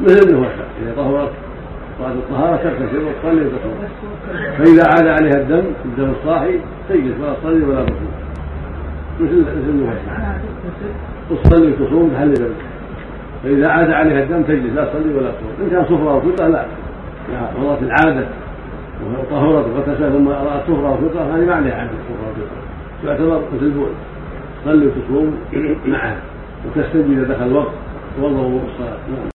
مثل هو إذا طهرت بعد الطهارة تغتسل وتصلي وتصوم فإذا عاد عليها الدم الدم الصاحي تجلس ولا تصلي ولا تصوم. مثل مثل تغتسل تصلي وتصوم تحل ذلك. فإذا عاد عليها الدم تجلس لا تصلي ولا تصوم. إن كان صفرة فطرة لا. مضت العادة وطهرت وغتسل ثم رأت صفرة فطرة هذه ما عليها عادة صفرة فطرة تعتبر مثل البول. تصلي وتصوم معها وتستنجي إذا دخل الوقت. توضأ الصلاة نعم.